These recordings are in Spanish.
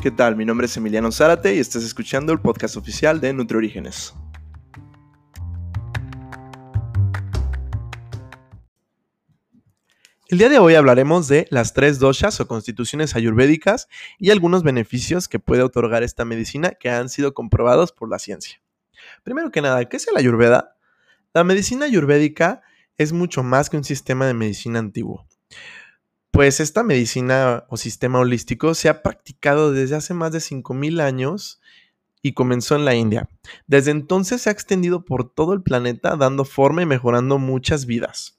¿Qué tal? Mi nombre es Emiliano Zárate y estás escuchando el podcast oficial de NutriOrígenes. El día de hoy hablaremos de las tres doshas o constituciones ayurvédicas y algunos beneficios que puede otorgar esta medicina que han sido comprobados por la ciencia. Primero que nada, ¿qué es la ayurveda? La medicina ayurvédica es mucho más que un sistema de medicina antiguo. Pues esta medicina o sistema holístico se ha practicado desde hace más de 5.000 años y comenzó en la India. Desde entonces se ha extendido por todo el planeta dando forma y mejorando muchas vidas.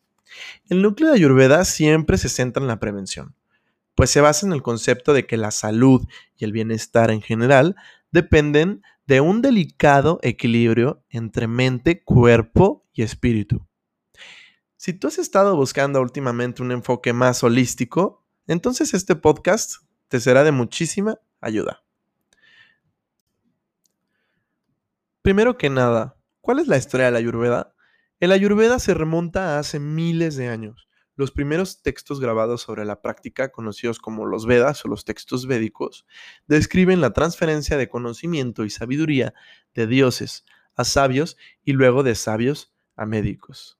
El núcleo de Ayurveda siempre se centra en la prevención, pues se basa en el concepto de que la salud y el bienestar en general dependen de un delicado equilibrio entre mente, cuerpo y espíritu. Si tú has estado buscando últimamente un enfoque más holístico, entonces este podcast te será de muchísima ayuda. Primero que nada, ¿cuál es la historia de la Ayurveda? El Ayurveda se remonta a hace miles de años. Los primeros textos grabados sobre la práctica, conocidos como los Vedas o los textos védicos, describen la transferencia de conocimiento y sabiduría de dioses a sabios y luego de sabios a médicos.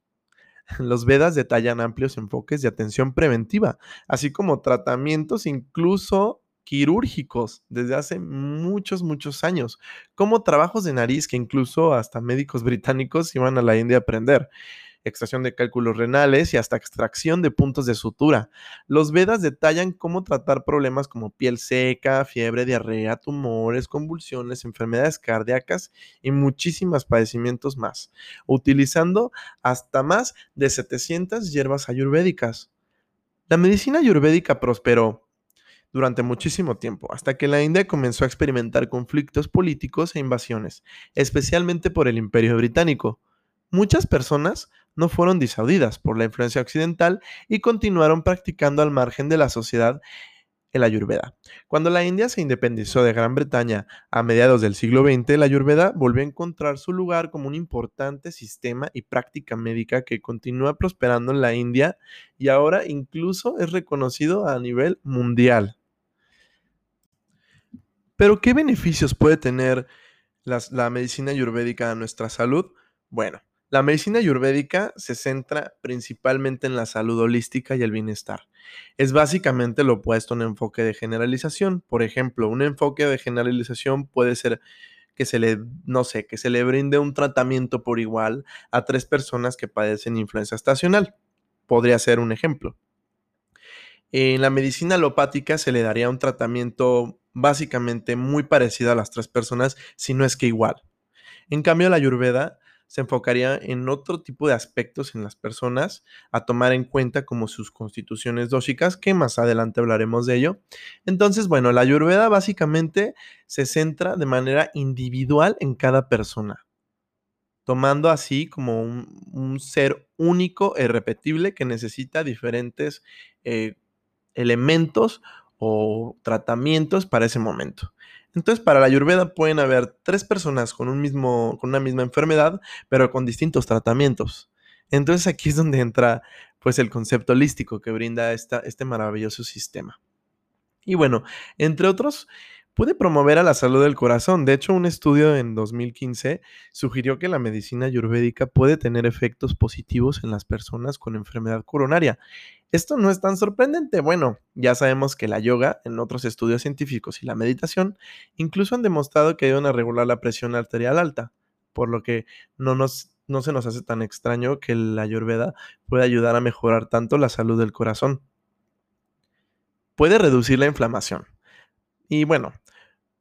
Los Vedas detallan amplios enfoques de atención preventiva, así como tratamientos incluso quirúrgicos desde hace muchos, muchos años, como trabajos de nariz que incluso hasta médicos británicos iban a la India a aprender extracción de cálculos renales y hasta extracción de puntos de sutura. Los Vedas detallan cómo tratar problemas como piel seca, fiebre, diarrea, tumores, convulsiones, enfermedades cardíacas y muchísimos padecimientos más, utilizando hasta más de 700 hierbas ayurvédicas. La medicina ayurvédica prosperó durante muchísimo tiempo, hasta que la India comenzó a experimentar conflictos políticos e invasiones, especialmente por el Imperio Británico. Muchas personas no fueron disaudidas por la influencia occidental y continuaron practicando al margen de la sociedad el ayurveda. Cuando la India se independizó de Gran Bretaña a mediados del siglo XX, la ayurveda volvió a encontrar su lugar como un importante sistema y práctica médica que continúa prosperando en la India y ahora incluso es reconocido a nivel mundial. Pero, ¿qué beneficios puede tener la medicina ayurvédica a nuestra salud? Bueno, la medicina ayurvédica se centra principalmente en la salud holística y el bienestar. Es básicamente lo opuesto a un enfoque de generalización. Por ejemplo, un enfoque de generalización puede ser que se le, no sé, que se le brinde un tratamiento por igual a tres personas que padecen influenza estacional. Podría ser un ejemplo. En la medicina alopática se le daría un tratamiento básicamente muy parecido a las tres personas, si no es que igual. En cambio, la ayurveda se enfocaría en otro tipo de aspectos en las personas a tomar en cuenta como sus constituciones dóxicas, que más adelante hablaremos de ello. Entonces, bueno, la ayurveda básicamente se centra de manera individual en cada persona, tomando así como un, ser único e irrepetible que necesita diferentes eh, elementos o tratamientos para ese momento. Entonces, para la Ayurveda pueden haber tres personas con, un mismo, con una misma enfermedad, pero con distintos tratamientos. Entonces, aquí es donde entra pues el concepto holístico que brinda esta, este maravilloso sistema. Y bueno, entre otros, puede promover a la salud del corazón. De hecho, un estudio en 2015 sugirió que la medicina ayurvédica puede tener efectos positivos en las personas con enfermedad coronaria. Esto no es tan sorprendente. Bueno, ya sabemos que la yoga, en otros estudios científicos y la meditación, incluso han demostrado que ayudan a regular la presión arterial alta, por lo que no, nos, no se nos hace tan extraño que la ayurveda pueda ayudar a mejorar tanto la salud del corazón. Puede reducir la inflamación. Y bueno,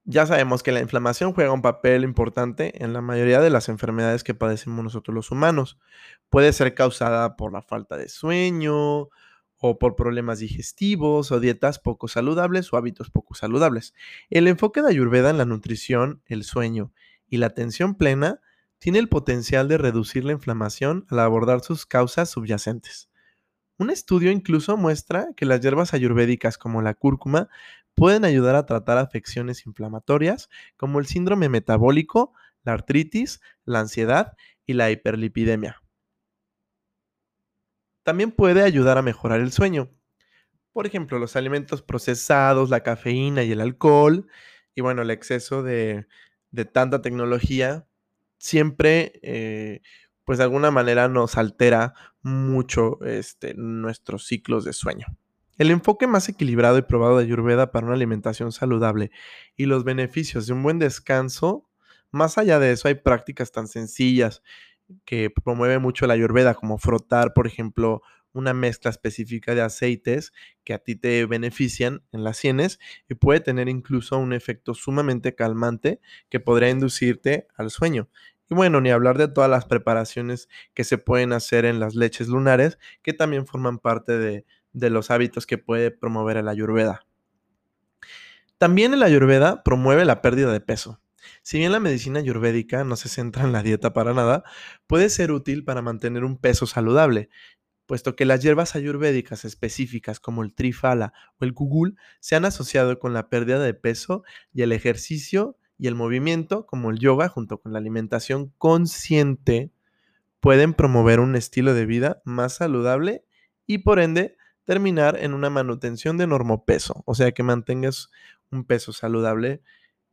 ya sabemos que la inflamación juega un papel importante en la mayoría de las enfermedades que padecemos nosotros los humanos. Puede ser causada por la falta de sueño, o por problemas digestivos o dietas poco saludables o hábitos poco saludables. El enfoque de Ayurveda en la nutrición, el sueño y la atención plena tiene el potencial de reducir la inflamación al abordar sus causas subyacentes. Un estudio incluso muestra que las hierbas ayurvédicas como la cúrcuma pueden ayudar a tratar afecciones inflamatorias como el síndrome metabólico, la artritis, la ansiedad y la hiperlipidemia. También puede ayudar a mejorar el sueño, Por ejemplo, los alimentos procesados, la cafeína y el alcohol, y bueno, el exceso de, tanta tecnología, siempre, eh, pues de alguna manera nos altera mucho este, nuestros ciclos de sueño. El enfoque más equilibrado y probado de Ayurveda para una alimentación saludable y los beneficios de un buen descanso, más allá de eso hay prácticas tan sencillas que promueve mucho la Ayurveda, como frotar, por ejemplo, una mezcla específica de aceites que a ti te benefician en las sienes y puede tener incluso un efecto sumamente calmante que podría inducirte al sueño. Y bueno, ni hablar de todas las preparaciones que se pueden hacer en las leches lunares, que también forman parte de, de los hábitos que puede promover el ayurveda. También el ayurveda promueve la pérdida de peso. Si bien la medicina ayurvédica no se centra en la dieta para nada, puede ser útil para mantener un peso saludable, puesto que las hierbas ayurvédicas específicas como el trifala o el gugul se han asociado con la pérdida de peso y el ejercicio y el movimiento, como el yoga, junto con la alimentación consciente, pueden promover un estilo de vida más saludable y por ende terminar en una manutención de normopeso, o sea que mantengas un peso saludable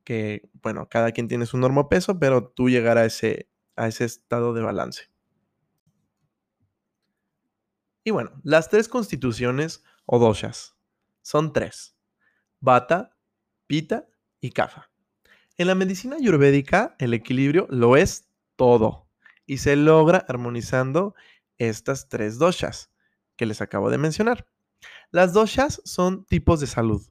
que, bueno, cada quien tiene su normopeso, pero tú llegar a ese, a ese estado de balance. Y bueno, las tres constituciones o doshas son tres: Bata, Pita y Kapha. En la medicina ayurvédica, el equilibrio lo es todo y se logra armonizando estas tres doshas que les acabo de mencionar. Las doshas son tipos de salud,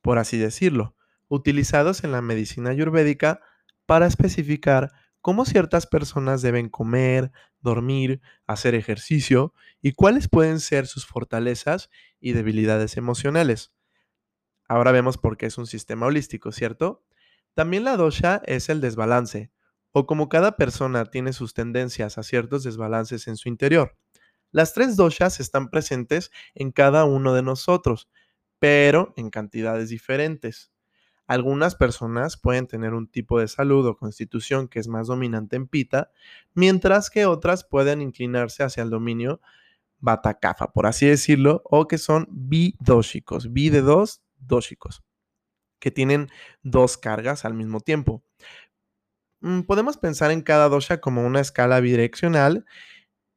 por así decirlo, utilizados en la medicina ayurvédica para especificar cómo ciertas personas deben comer, dormir, hacer ejercicio y cuáles pueden ser sus fortalezas y debilidades emocionales. Ahora vemos por qué es un sistema holístico, ¿cierto? También la dosha es el desbalance, o como cada persona tiene sus tendencias a ciertos desbalances en su interior. Las tres doshas están presentes en cada uno de nosotros, pero en cantidades diferentes. Algunas personas pueden tener un tipo de salud o constitución que es más dominante en pita, mientras que otras pueden inclinarse hacia el dominio batakafa, por así decirlo, o que son bidóxicos, bi de dos, dóxicos, que tienen dos cargas al mismo tiempo. Mm, podemos pensar en cada dosha como una escala bidireccional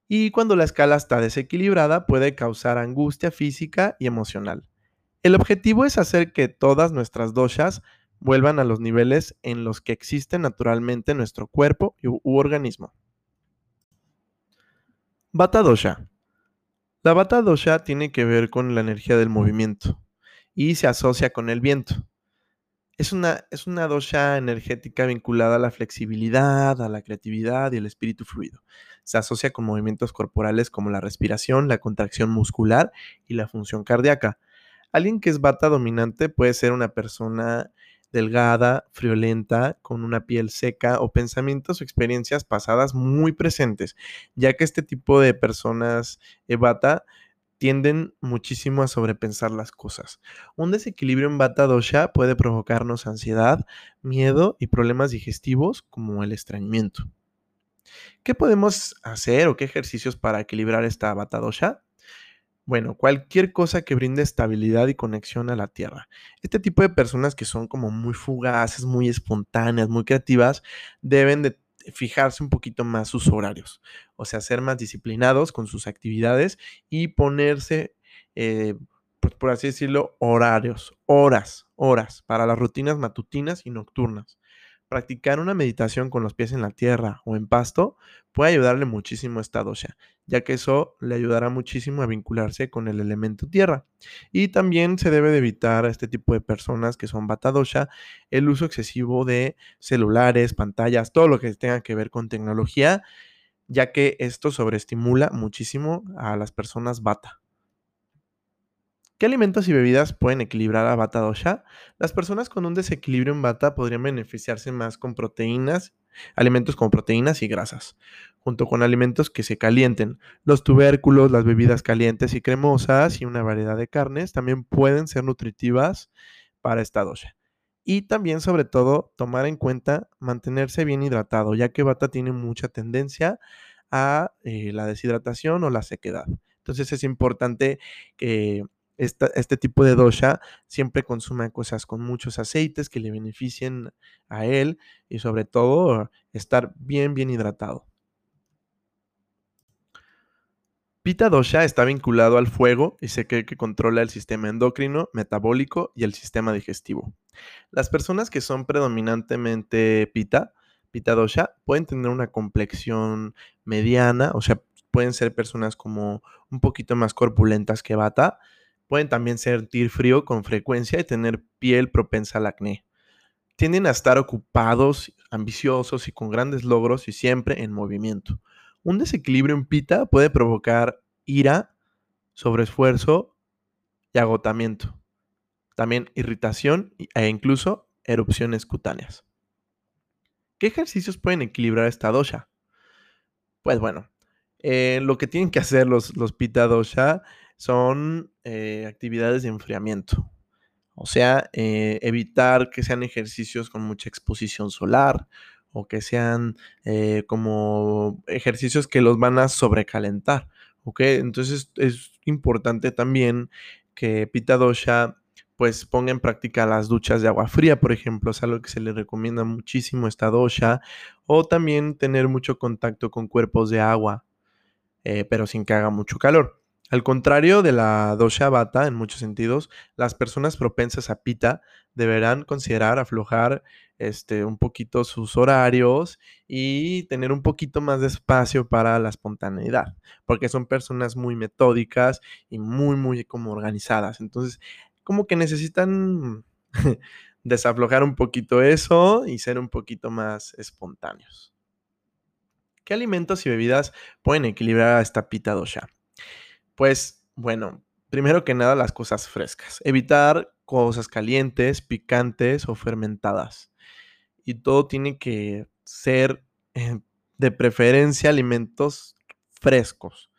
y cuando la escala está desequilibrada puede causar angustia física y emocional. El objetivo es hacer que todas nuestras doshas vuelvan a los niveles en los que existe naturalmente nuestro cuerpo u, organismo. Bata dosha. La bata dosha tiene que ver con la energía del movimiento y se asocia con el viento. Es una, es una dosha energética vinculada a la flexibilidad, a la creatividad y al espíritu fluido. Se asocia con movimientos corporales como la respiración, la contracción muscular y la función cardíaca. Alguien que es bata dominante puede ser una persona delgada, friolenta, con una piel seca o pensamientos o experiencias pasadas muy presentes, ya que este tipo de personas eh, bata tienden muchísimo a sobrepensar las cosas. Un desequilibrio en Vata Dosha puede provocarnos ansiedad, miedo y problemas digestivos como el estreñimiento. ¿Qué podemos hacer o qué ejercicios para equilibrar esta Vata Dosha? Bueno, cualquier cosa que brinde estabilidad y conexión a la tierra. Este tipo de personas que son como muy fugaces, muy espontáneas, muy creativas, deben de fijarse un poquito más sus horarios, o sea, ser más disciplinados con sus actividades y ponerse, eh, pues por así decirlo, horarios, horas, horas para las rutinas matutinas y nocturnas. Practicar una meditación con los pies en la tierra o en pasto puede ayudarle muchísimo a esta dosha, ya que eso le ayudará muchísimo a vincularse con el elemento tierra. Y también se debe de evitar a este tipo de personas que son bata dosha el uso excesivo de celulares, pantallas, todo lo que tenga que ver con tecnología, ya que esto sobreestimula muchísimo a las personas bata. ¿Qué alimentos y bebidas pueden equilibrar a Bata Dosha? Las personas con un desequilibrio en Bata podrían beneficiarse más con proteínas, alimentos con proteínas y grasas, junto con alimentos que se calienten. Los tubérculos, las bebidas calientes y cremosas y una variedad de carnes también pueden ser nutritivas para esta dosha. Y también, sobre todo, tomar en cuenta mantenerse bien hidratado, ya que Bata tiene mucha tendencia a eh, la deshidratación o la sequedad. Entonces es importante que este tipo de dosha siempre consume cosas con muchos aceites que le beneficien a él y sobre todo estar bien, bien hidratado. Pita dosha está vinculado al fuego y se cree que controla el sistema endocrino, metabólico y el sistema digestivo. Las personas que son predominantemente pita, pita dosha, pueden tener una complexión mediana, o sea, pueden ser personas como un poquito más corpulentas que bata, pueden también sentir frío con frecuencia y tener piel propensa al acné. Tienden a estar ocupados, ambiciosos y con grandes logros y siempre en movimiento. Un desequilibrio en pita puede provocar ira, sobreesfuerzo y agotamiento. También irritación e incluso erupciones cutáneas. ¿Qué ejercicios pueden equilibrar esta dosha? Pues bueno, eh, lo que tienen que hacer los, los pita dosha son eh, actividades de enfriamiento. O sea, eh, evitar que sean ejercicios con mucha exposición solar o que sean como ejercicios que los van a sobrecalentar. ¿Ok? Entonces es importante también que Pita Dosha pues ponga en práctica las duchas de agua fría, por ejemplo, es algo que se le recomienda muchísimo esta dosha, o también tener mucho contacto con cuerpos de agua, eh, pero sin que haga mucho calor. Al contrario de la dosha bata, en muchos sentidos, las personas propensas a pita deberán considerar aflojar este, un poquito sus horarios y tener un poquito más de espacio para la espontaneidad, porque son personas muy metódicas y muy, muy como organizadas. Entonces, como que necesitan desaflojar un poquito eso y ser un poquito más espontáneos. ¿Qué alimentos y bebidas pueden equilibrar a esta pita dosha? Pues bueno, primero que nada las cosas frescas. Evitar cosas calientes, picantes o fermentadas. Y todo tiene que ser eh, de preferencia alimentos frescos,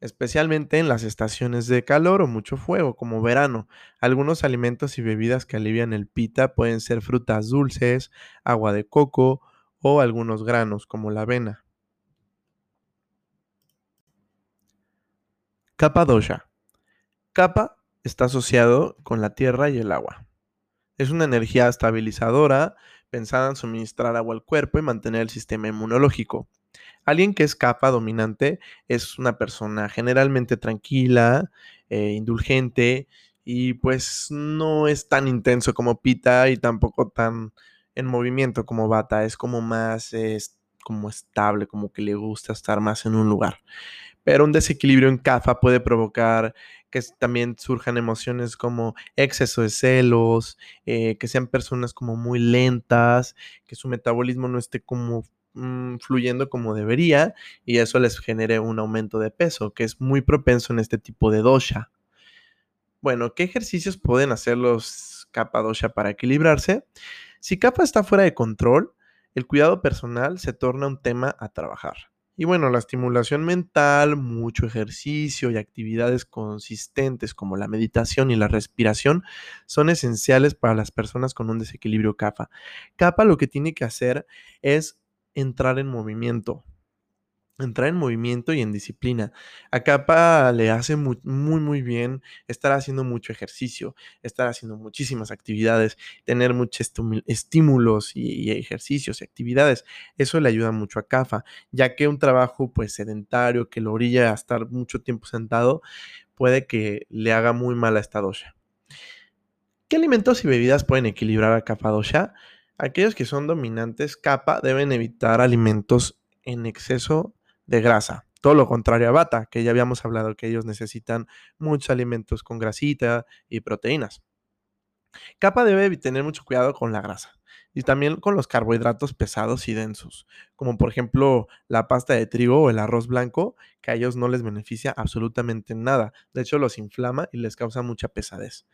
especialmente en las estaciones de calor o mucho fuego, como verano. Algunos alimentos y bebidas que alivian el pita pueden ser frutas dulces, agua de coco o algunos granos, como la avena. Kapha dosha. Kapha está asociado con la tierra y el agua. Es una energía estabilizadora pensada en suministrar agua al cuerpo y mantener el sistema inmunológico. Alguien que es capa dominante es una persona generalmente tranquila, eh, indulgente y pues no es tan intenso como Pita y tampoco tan en movimiento como Bata. Es como más es como estable, como que le gusta estar más en un lugar pero un desequilibrio en CAFA puede provocar que también surjan emociones como exceso de celos, eh, que sean personas como muy lentas, que su metabolismo no esté como mm, fluyendo como debería y eso les genere un aumento de peso, que es muy propenso en este tipo de dosha. Bueno, ¿qué ejercicios pueden hacer los kapha dosha para equilibrarse? Si kapha está fuera de control, el cuidado personal se torna un tema a trabajar. Y bueno, la estimulación mental, mucho ejercicio y actividades consistentes como la meditación y la respiración son esenciales para las personas con un desequilibrio CAPA. CAPA lo que tiene que hacer es entrar en movimiento, entrar en movimiento y en disciplina. A Capa le hace muy, muy, bien estar haciendo mucho ejercicio, estar haciendo muchísimas actividades, tener muchos estímulos y, ejercicios y actividades. Eso le ayuda mucho a CAFA, ya que un trabajo pues sedentario que lo orilla a estar mucho tiempo sentado puede que le haga muy mal a esta dosha. ¿Qué alimentos y bebidas pueden equilibrar a Kapha dosha? Aquellos que son dominantes capa deben evitar alimentos en exceso de grasa. Todo lo contrario a bata, que ya habíamos hablado que ellos necesitan muchos alimentos con grasita y proteínas. Capa debe tener mucho cuidado con la grasa y también con los carbohidratos pesados y densos, como por ejemplo la pasta de trigo o el arroz blanco, que a ellos no les beneficia absolutamente nada. De hecho, los inflama y les causa mucha pesadez.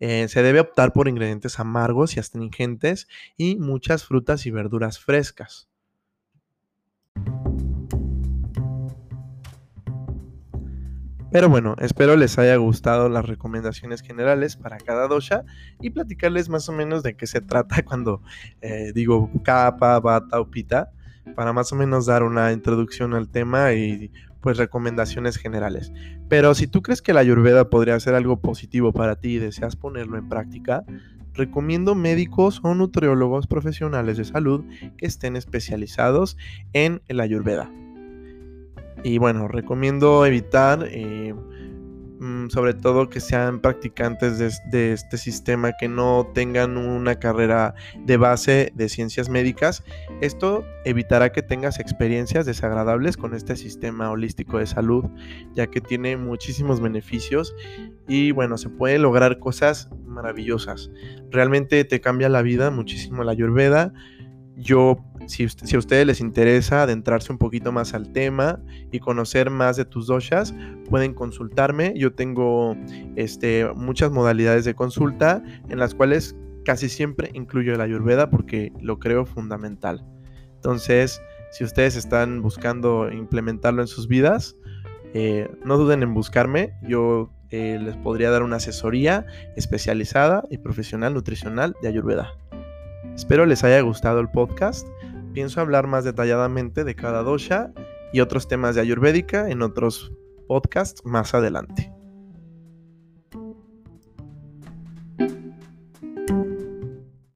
Eh, se debe optar por ingredientes amargos y astringentes y muchas frutas y verduras frescas. Pero bueno, espero les haya gustado las recomendaciones generales para cada dosha y platicarles más o menos de qué se trata cuando eh, digo capa, bata o pita, para más o menos dar una introducción al tema y pues recomendaciones generales. Pero si tú crees que la ayurveda podría ser algo positivo para ti y deseas ponerlo en práctica, recomiendo médicos o nutriólogos profesionales de salud que estén especializados en la ayurveda. Y bueno, recomiendo evitar eh, Mm, sobre todo que sean practicantes de, este sistema, que no tengan una carrera de base de ciencias médicas. Esto evitará que tengas experiencias desagradables con este sistema holístico de salud, ya que tiene muchísimos beneficios y bueno, se puede lograr cosas maravillosas. Realmente te cambia la vida muchísimo la ayurveda. Yo si, a ustedes les interesa adentrarse un poquito más al tema y conocer más de tus doshas, pueden consultarme. Yo tengo este, muchas modalidades de consulta en las cuales casi siempre incluyo la ayurveda porque lo creo fundamental. Entonces, si ustedes están buscando implementarlo en sus vidas, eh, no duden en buscarme. Yo eh, les podría dar una asesoría especializada y profesional nutricional de ayurveda. Espero les haya gustado el podcast pienso hablar más detalladamente de cada dosha y otros temas de ayurvédica en otros podcasts más adelante.